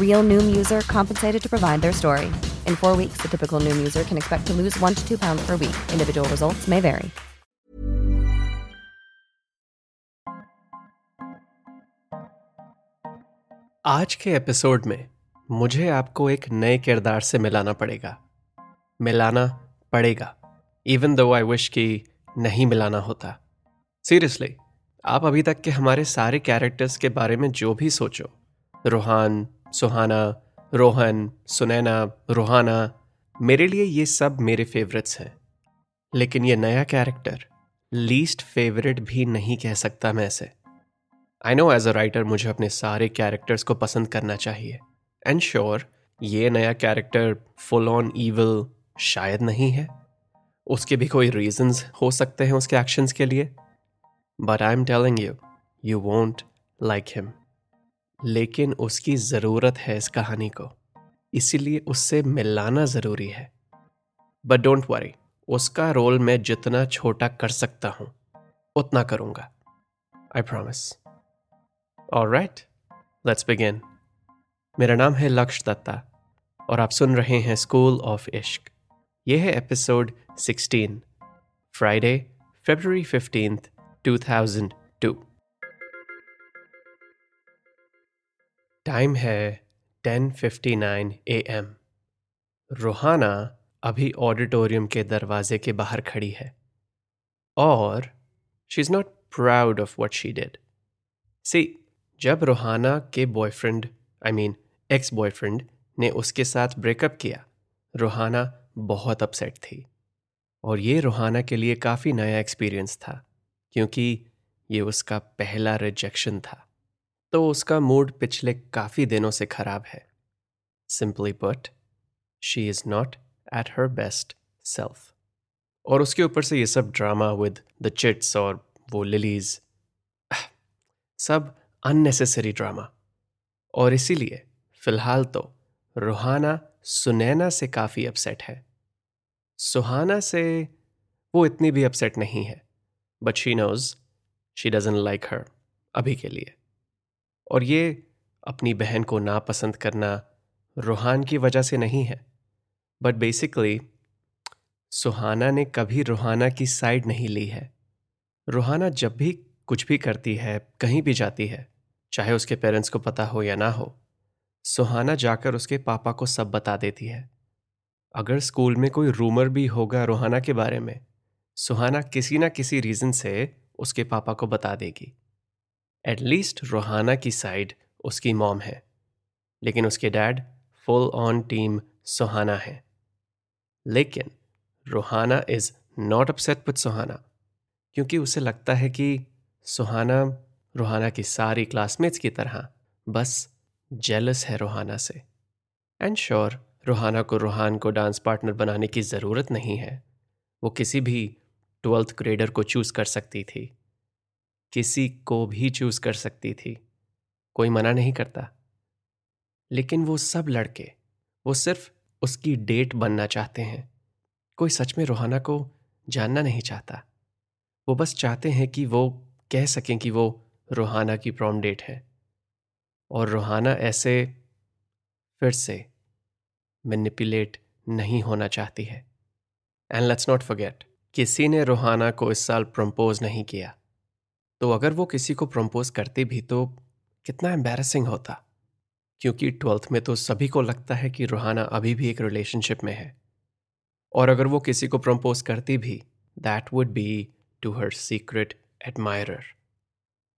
Real Noom user compensated to provide their story. In four weeks, the typical Noom user can expect to lose one to two pounds per week. Individual results may vary. आज के episode में मुझे आपको एक नए किरदार से मिलाना पड़ेगा मिलाना पड़ेगा इवन दो आई विश कि नहीं मिलाना होता सीरियसली आप अभी तक के हमारे सारे कैरेक्टर्स के बारे में जो भी सोचो रोहान सुहाना रोहन सुनैना रोहाना मेरे लिए ये सब मेरे फेवरेट्स हैं। लेकिन ये नया कैरेक्टर लीस्ट फेवरेट भी नहीं कह सकता मैं इसे। I know as a writer मुझे अपने सारे कैरेक्टर्स को पसंद करना चाहिए। एंड श्योर sure, ये नया कैरेक्टर फुल ऑन ईवल शायद नहीं है। उसके भी कोई रीजंस हो सकते हैं उसके एक्शंस के लिए। But I am telling you you won't like him लेकिन उसकी ज़रूरत है इस कहानी को। इसीलिए उससे मिलाना ज़रूरी है। बट डोंट वरी उसका रोल मैं जितना छोटा कर सकता हूँ, उतना करूँगा। आई प्रॉमिस और राइट लेट्स बिगिन मेरा नाम है लक्ष्य दत्ता, और आप सुन रहे हैं स्कूल ऑफ़ इश्क यह है episode 16 Friday February fifteenth 2002 time है 10:59 एएम रोहाना अभी ऑडिटोरियम के दरवाजे के बाहर खड़ी है। और she is not proud of what she did see जब रोहाना के boyfriend I mean ex boyfriend ने उसके साथ ब्रेकअप किया, रोहाना बहुत अपसेट थी। और ये रोहाना के लिए काफ़ी नया एक्सपीरियंस था, क्योंकि ये उसका पहला रिजेक्शन था। तो उसका मूड पिछले काफ़ी दिनों से खराब है। Simply put she is not at her best self और उसके ऊपर से ये सब ड्रामा विद द चिट्स और वो लिलीज सब अननेसेसरी ड्रामा और इसीलिए, फ़िलहाल तो रूहाना सुनैना से काफ़ी अपसेट है। सुहाना से वो इतनी भी अपसेट नहीं है but she knows she doesn't like her अभी के लिए। और ये अपनी बहन को नापसंद करना रूहान की वजह से नहीं है। बट बेसिकली सुहाना ने कभी रूहाना की साइड नहीं ली है। रूहाना जब भी कुछ भी करती है, कहीं भी जाती है, चाहे उसके पेरेंट्स को पता हो या ना हो, सुहाना जाकर उसके पापा को सब बता देती है। अगर स्कूल में कोई रूमर भी होगा रोहाना के बारे में, सुहाना किसी ना किसी रीज़न से उसके पापा को बता देगी। एटलीस्ट रोहाना की साइड उसकी मॉम है। लेकिन उसके dad full on team Suhana है। लेकिन Rohana is not upset with Suhana क्योंकि उसे लगता है कि सुहाना रोहाना की सारी क्लासमेट्स की तरह बस जेलस है रोहाना से। एंड श्योर रोहाना को रोहान को डांस पार्टनर बनाने की ज़रूरत नहीं है। वो किसी भी ट्वेल्थ ग्रेडर को चूज़ कर सकती थी। किसी को भी चूज़ कर सकती थी। कोई मना नहीं करता। लेकिन वो सब लड़के, वो सिर्फ़ उसकी डेट बनना चाहते हैं। कोई सच में रोहाना को जानना नहीं चाहता। वो बस चाहते हैं कि वो कह सकें कि वो रोहाना की प्रॉम डेट है। और रोहाना ऐसे फिर से मैनिपुलेट नहीं होना चाहती है। एंड लेट्स नॉट फॉरगेट किसी ने रोहाना को इस साल प्रम्पोज नहीं किया। तो अगर वो किसी को प्रम्पोज करती भी तो कितना एम्बेरसिंग होता। क्योंकि ट्वेल्थ में तो सभी को लगता है कि रूहाना अभी भी एक रिलेशनशिप में है। और अगर वो किसी को प्रम्पोज करती भी that would be to her secret admirer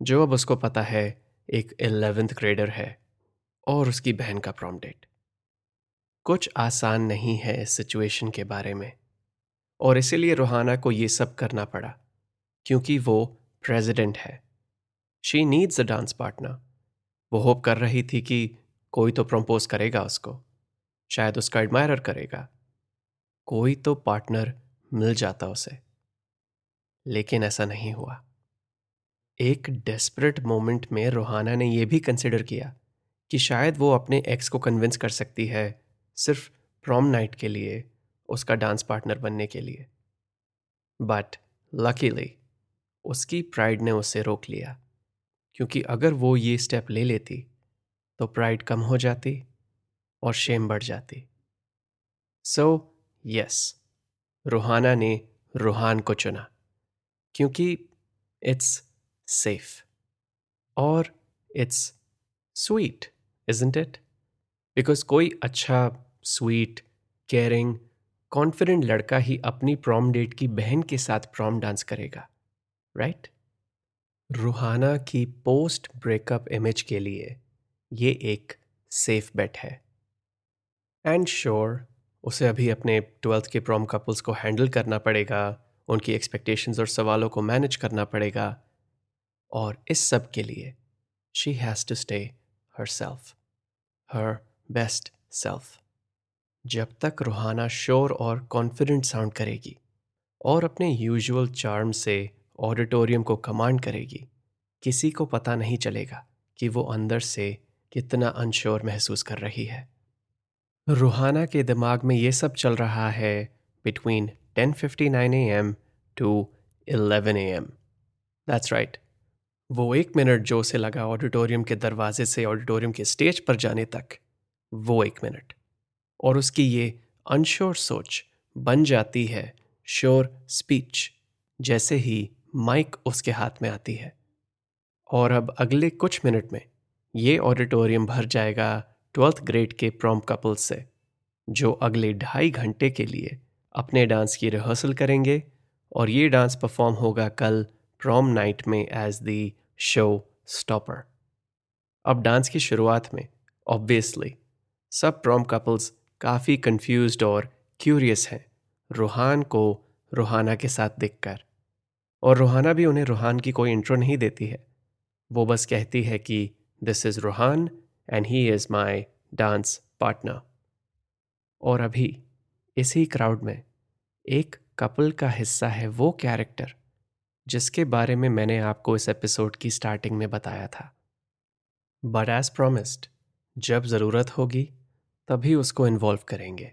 जो अब उसको पता है एक एलेवेंथ ग्रेडर है और उसकी बहन का प्रॉम डेट कुछ आसान नहीं है इस सिचुएशन के बारे में, और इसीलिए रोहाना को ये सब करना पड़ा, क्योंकि वो प्रेसिडेंट है। She needs a dance partner वो होप कर रही थी कि कोई तो प्रम्पोज करेगा उसको। शायद उसका एडमायर करेगा। कोई तो पार्टनर मिल जाता उसे। लेकिन ऐसा नहीं हुआ। एक डेस्परेट मोमेंट में रोहाना ने यह भी कंसिडर किया कि शायद वो अपने एक्स को कन्विंस कर सकती है सिर्फ़ प्रॉम नाइट के लिए, उसका डांस पार्टनर बनने के लिए। बट लकीली उसकी प्राइड ने उसे रोक लिया। क्योंकि अगर वो ये स्टेप ले लेती तो प्राइड कम हो जाती और शेम बढ़ जाती। So so, yes yes, Ruhana ने रूहान को चुना क्योंकि इट्स सेफ़ और it's sweet isn't it because कोई अच्छा स्वीट केयरिंग कॉन्फिडेंट लड़का ही अपनी प्रॉम डेट की बहन के साथ प्रॉम डांस करेगा। राइट रूहाना की पोस्ट ब्रेकअप इमेज के लिए ये एक सेफ़ बेट है। एंड श्योर sure, उसे अभी अपने ट्वेल्थ के प्रॉम कपल्स को हैंडल करना पड़ेगा उनकी एक्सपेक्टेशंस और सवालों को मैनेज करना पड़ेगा और इस सब के लिए she has to stay herself her best self जब तक रूहाना श्योर और कॉन्फिडेंट साउंड करेगी और अपने यूजुअल चार्म से ऑडिटोरियम को कमांड करेगी। किसी को पता नहीं चलेगा कि वो अंदर से कितना अनश्योर महसूस कर रही है। रूहाना के दिमाग में ये सब चल रहा है between 10:59 a.m. to 11 AM that's right वो एक मिनट जो से लगा ऑडिटोरियम के दरवाजे से ऑडिटोरियम के स्टेज पर जाने तक। वो एक मिनट। और उसकी ये अनश्योर सोच बन जाती है श्योर स्पीच। जैसे ही माइक उसके हाथ में आती है। और अब अगले कुछ मिनट में ये ऑडिटोरियम भर जाएगा ट्वेल्थ ग्रेड के प्रॉम कपल्स से, जो अगले ढाई घंटे के लिए अपने डांस की रिहर्सल करेंगे। और ये डांस परफॉर्म होगा कल प्रॉम नाइट में एज दी शो स्टॉपर। अब डांस की शुरुआत में, ऑब्वियसली, सब प्रॉम कपल्स काफ़ी कंफ्यूज्ड और क्यूरियस हैं। रूहान को रूहाना के साथ देखकर। और रूहाना भी उन्हें रूहान की कोई इंट्रो नहीं देती है। वो बस कहती है कि this is Ruhan and he is my dance partner और अभी, इसी क्राउड में, एक कपल का हिस्सा है वो कैरेक्टर जिसके बारे में मैंने आपको इस एपिसोड की स्टार्टिंग में बताया था। बट एज प्रोमिस्ड जब ज़रूरत होगी, तभी उसको इन्वॉल्व करेंगे।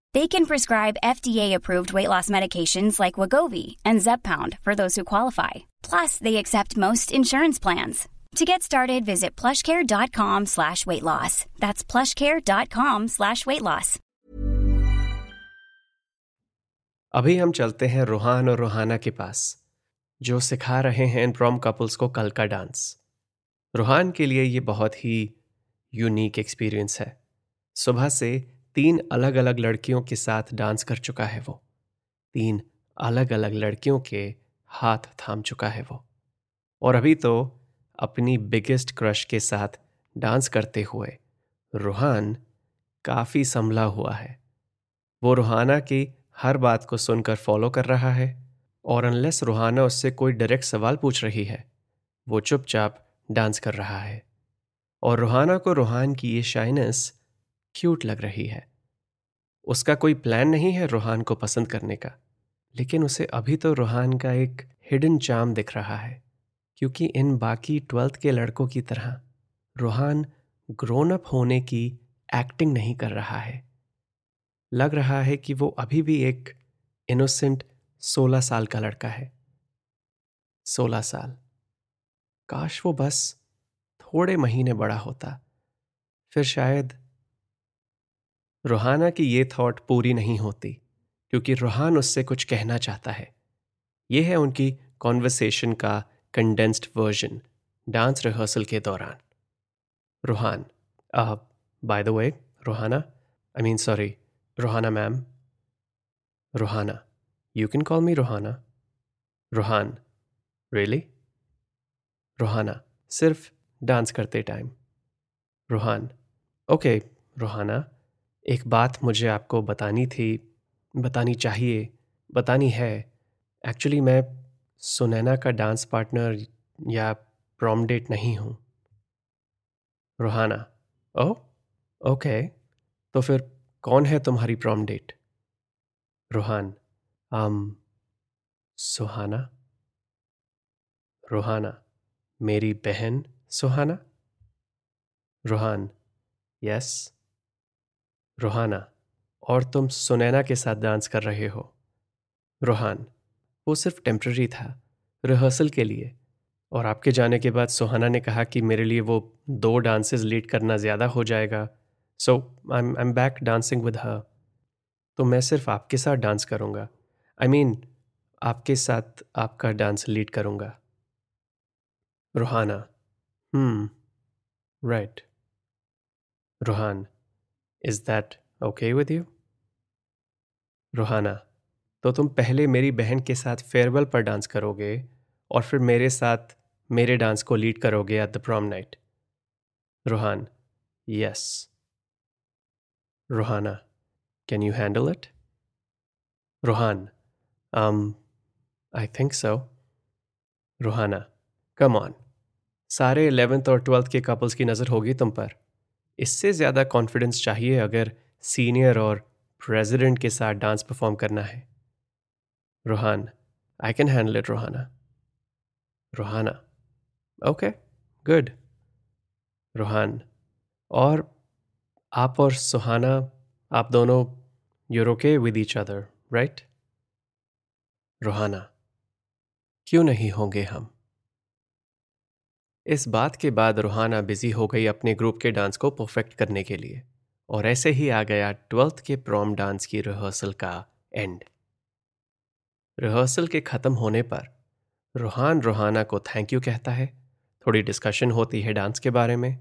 They can prescribe FDA-approved weight loss medications like Wagovi and Zepbound for those who qualify. Plus, they accept most insurance plans. To get started, visit plushcare.com slash weight loss. That's plushcare.com slash weight loss. अभी हम चलते हैं रूहान और रूहाना के पास जो सिखा रहे हैं इन प्रॉम कपल्स को कल का डांस रूहान के लिए ये बहुत ही यूनिक एक्सपीरियंस है सुबह से तीन अलग अलग लड़कियों के साथ डांस कर चुका है वो। तीन अलग अलग लड़कियों के हाथ थाम चुका है वो। और अभी तो अपनी बिगेस्ट क्रश के साथ डांस करते हुए रूहान काफ़ी संभला हुआ है। वो रूहाना की हर बात को सुनकर फॉलो कर रहा है और अनलेस रूहाना उससे कोई डायरेक्ट सवाल पूछ रही है, वो चुपचाप डांस कर रहा है। और रूहाना को रूहान की ये शाइनेस क्यूट लग रही है। उसका कोई प्लान नहीं है रूहान को पसंद करने का, लेकिन उसे अभी तो रूहान का एक हिडन चाम दिख रहा है, क्योंकि इन बाकी ट्वेल्थ के लड़कों की तरह रूहान ग्रोन अप होने की एक्टिंग नहीं कर रहा है। लग रहा है कि वो अभी भी एक इनोसेंट सोलह साल का लड़का है। सोलह साल। काश वो बस थोड़े महीने बड़ा होता, फिर शायद रूहाना की ये थॉट पूरी नहीं होती, क्योंकि रूहान उससे कुछ कहना चाहता है। यह है उनकी कॉन्वर्सेशन का कंडेंस्ड वर्जन डांस रिहर्सल के दौरान। Ruhan by the way Ruhana I mean sorry Ruhana ma'am Ruhana you can call me Ruhana. Ruhan really Ruhana, सिर्फ़ डांस करते टाइम रूहान ओके रूहाना एक बात मुझे आपको बतानी थी, बतानी चाहिए, बतानी है। एक्चुअली मैं सुनैना का डांस पार्टनर या प्रॉम डेट नहीं हूँ। रोहाना। Oh okay. तो फिर कौन है तुम्हारी प्रॉम डेट? रोहान। आम सुहाना। रोहाना। मेरी बहन सुहाना? रोहान। यस। रोहाना और तुम सुनैना के साथ डांस कर रहे हो। रोहान वो सिर्फ़ टेम्प्ररी था रिहर्सल के लिए। और आपके जाने के बाद सुहाना ने कहा कि मेरे लिए वो दो डांसेस लीड करना ज़्यादा हो जाएगा। So I I am back dancing with her तो मैं सिर्फ़ आपके साथ डांस करूँगा। आई I मीन mean, आपके साथ आपका डांस लीड करूँगा। Rohana hmm right Rohan is that okay with you Rohana तो तुम पहले मेरी बहन के साथ फेयरवेल पर डांस करोगे और फिर मेरे साथ मेरे डांस को लीड करोगे at the prom night Rohan yes Rohana can you handle it Rohan um I think so Rohana come on सारे इलेवेंथ और ट्वेल्थ के कपल्स की नज़र होगी तुम पर। इससे ज़्यादा कॉन्फिडेंस चाहिए अगर सीनियर और प्रेसिडेंट के साथ डांस परफॉर्म करना है। Rohan I can handle it Rohana. Rohana. Okay good Rohan, और आप और सुहाना, आप दोनों you're okay with each other right Rohana, क्यों नहीं होंगे हम? इस बात के बाद रोहाना बिज़ी हो गई अपने ग्रुप के डांस को परफेक्ट करने के लिए, और ऐसे ही आ गया ट्वेल्थ के प्रॉम डांस की रिहर्सल का एंड। रिहर्सल के ख़त्म होने पर रूहान रोहाना को थैंक यू कहता है। थोड़ी डिस्कशन होती है डांस के बारे में,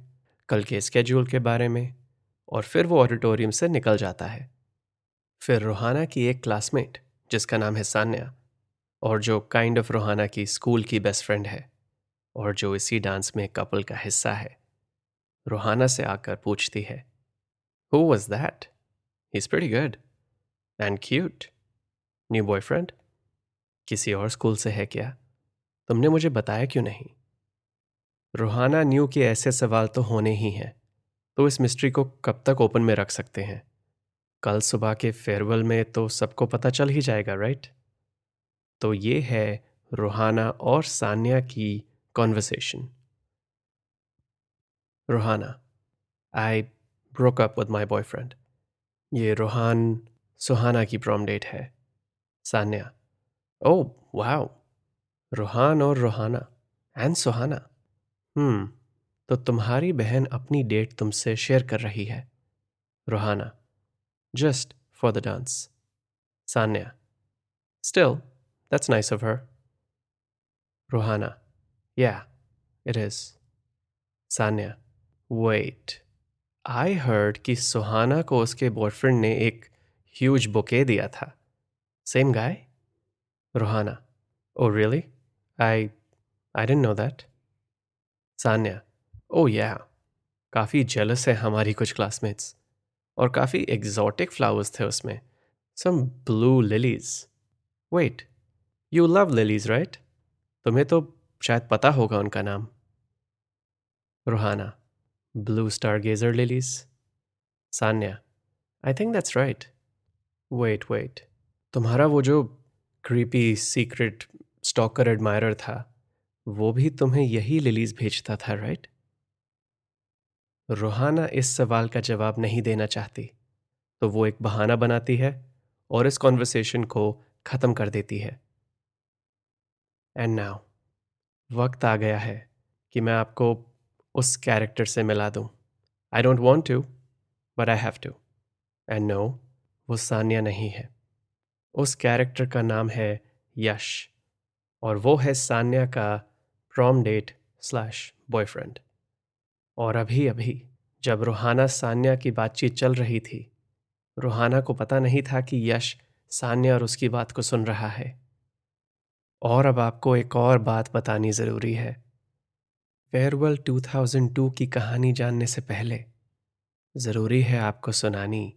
कल के स्केड्यूल के बारे में, और फिर वो ऑडिटोरियम से निकल जाता है। फिर रूहाना की एक क्लासमेट, जिसका नाम है सान्या, और जो काइंड ऑफ़ रूहाना की स्कूल की बेस्ट फ्रेंड है। और जो इसी डांस में कपल का हिस्सा है, रोहाना से आकर पूछती है who was that is pretty good. And cute. New boyfriend? किसी और स्कूल से है क्या तुमने मुझे बताया क्यों नहीं रोहाना न्यू के ऐसे सवाल तो होने ही हैं तो इस मिस्ट्री को कब तक ओपन में रख सकते हैं कल सुबह के फेयरवेल में तो सबको पता चल ही जाएगा राइट तो ये है रोहाना और सान्या की conversation Ruhana I broke up with my boyfriend. ये रोहान सुहाना की प्रॉम डेट है। सान्या, ओ वाओ रोहान और रोहाना एंड सुहाना। हम्म तो तुम्हारी बहन अपनी डेट तुमसे शेयर कर रही है। Rohana just for the dance Sanya still that's nice of her Rohana yeah it is Sanya wait I heard कि सुहाना को उसके बॉयफ्रेंड ने एक ह्यूज बुके दिया था। Same guy Rohana oh really I I didn't know that Sanya oh yeah काफ़ी jealous है हमारी कुछ क्लासमेट्स और काफ़ी एग्जॉटिक फ्लावर्स थे उसमें। Some blue lilies wait you love lilies right तुम्हें तो शायद पता होगा उनका नाम। Rohana blue stargazer lilies Sanya I think that's right wait wait तुम्हारा वो जो क्रीपी सीक्रेट स्टॉकर एडमायरर था, वो भी तुम्हें यही लिलीज भेजता था राइट रोहाना इस सवाल का जवाब नहीं देना चाहती तो वो एक बहाना बनाती है और इस कॉन्वर्सेशन को ख़त्म कर देती है। एंड नाउ वक्त आ गया है कि मैं आपको उस कैरेक्टर से मिला दूँ। I don't want to but I have to and no वो सानिया नहीं है। उस कैरेक्टर का नाम है यश, और वो है सान्या का प्रॉम डेट स्लैश बॉयफ्रेंड और अभी अभी जब रूहाना सान्या की बातचीत चल रही थी, रूहाना को पता नहीं था कि यश सान्या और उसकी बात को सुन रहा है। और अब आपको एक और बात बतानी ज़रूरी है। फेयरवेल 2002 की कहानी जानने से पहले, ज़रूरी है आपको सुनानी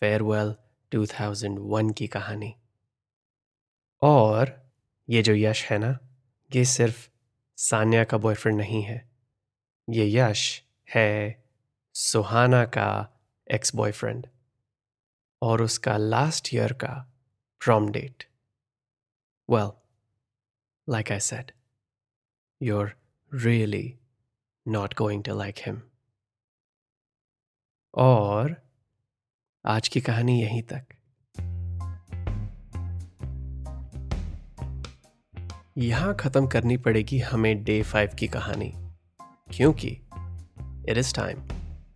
फेयरवेल 2001 की कहानी। और ये जो यश है ना, ये सिर्फ़ सान्या का बॉयफ्रेंड नहीं है, ये यश है सुहाना का एक्स बॉयफ्रेंड और उसका लास्ट ईयर का prom date well like I said, you're really not going to like him. और आज की कहानी यहीं तक। यहाँ खत्म करनी पड़ेगी हमें डे फाइव की कहानी क्योंकि it is time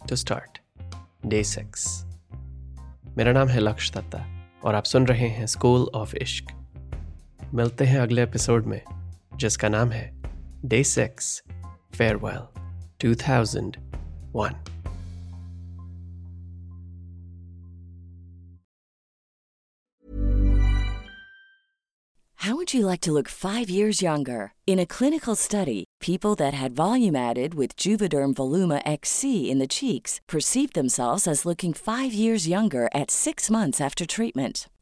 to start day six मेरा नाम है लक्ष्य दत्ता और आप सुन रहे हैं स्कूल ऑफ़ इश्क मिलते हैं अगले एपिसोड में जिसका नाम है day six farewell 2001 How would you like to look five years younger? In a clinical study, people that had volume added with Juvederm Voluma XC in the cheeks perceived themselves as looking five years younger at six months after treatment.